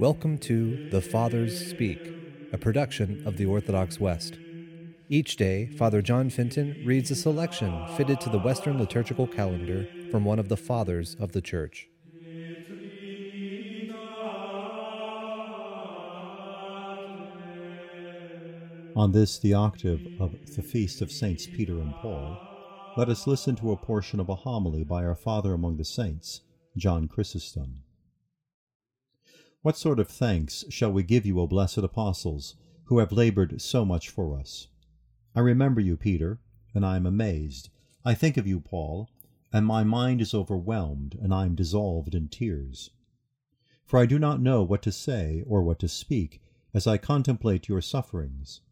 Welcome to The Fathers Speak, a production of the Orthodox West. Each day, Father John Fenton reads a selection fitted to the Western liturgical calendar from one of the Fathers of the Church. On this, the octave of the feast of Saints Peter and Paul, let us listen to a portion of a homily by our Father among the Saints, John Chrysostom. What sort of thanks shall we give you, O blessed apostles, who have labored so much for us? I remember you, Peter, and I am amazed. I think of you, Paul, and my mind is overwhelmed, and I am dissolved in tears. For I do not know what to say or what to speak as I contemplate your sufferings.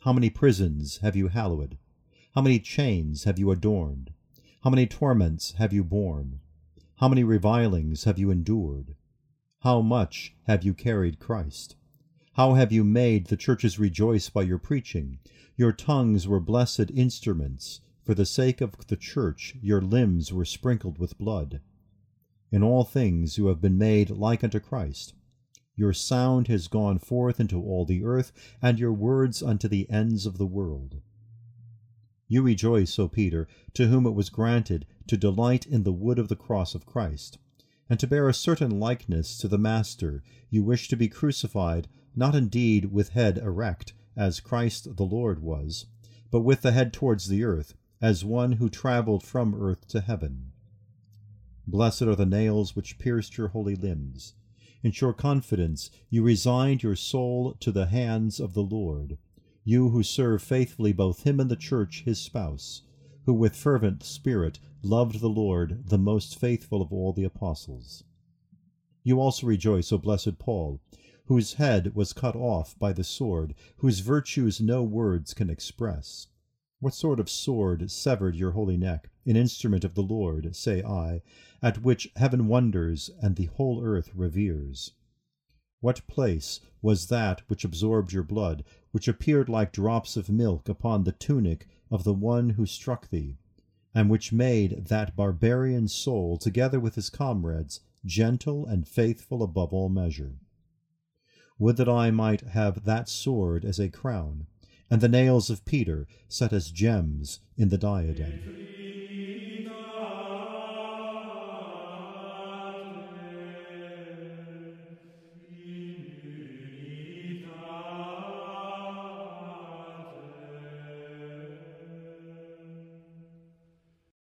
How many prisons have you hallowed? How many chains have you adorned? How many torments have you borne? How many revilings have you endured? How much have you carried Christ? How have you made the churches rejoice by your preaching? Your tongues were blessed instruments. For the sake of the church, your limbs were sprinkled with blood. In all things you have been made like unto Christ your sound has gone forth into all the earth, and your words unto the ends of the world. You rejoice, O Peter, to whom it was granted to delight in the wood of the cross of Christ, and to bear a certain likeness to the Master. You wish to be crucified, not indeed with head erect, as Christ the Lord was, but with the head towards the earth, as one who travelled from earth to heaven. Blessed are the nails which pierced your holy limbs. In sure confidence you resigned your soul to the hands of the Lord, you who serve faithfully both him and the church his spouse, who with fervent spirit loved the Lord, the most faithful of all the apostles. You also rejoice, O blessed Paul, whose head was cut off by the sword, whose virtues no words can express. What sort of sword severed your holy neck, an instrument of the Lord, say I, at which heaven wonders and the whole earth reveres? What place was that which absorbed your blood, which appeared like drops of milk upon the tunic of the one who struck thee, and which made that barbarian soul, together with his comrades, gentle and faithful above all measure? Would that I might have that sword as a crown, and the nails of Peter set as gems in the diadem.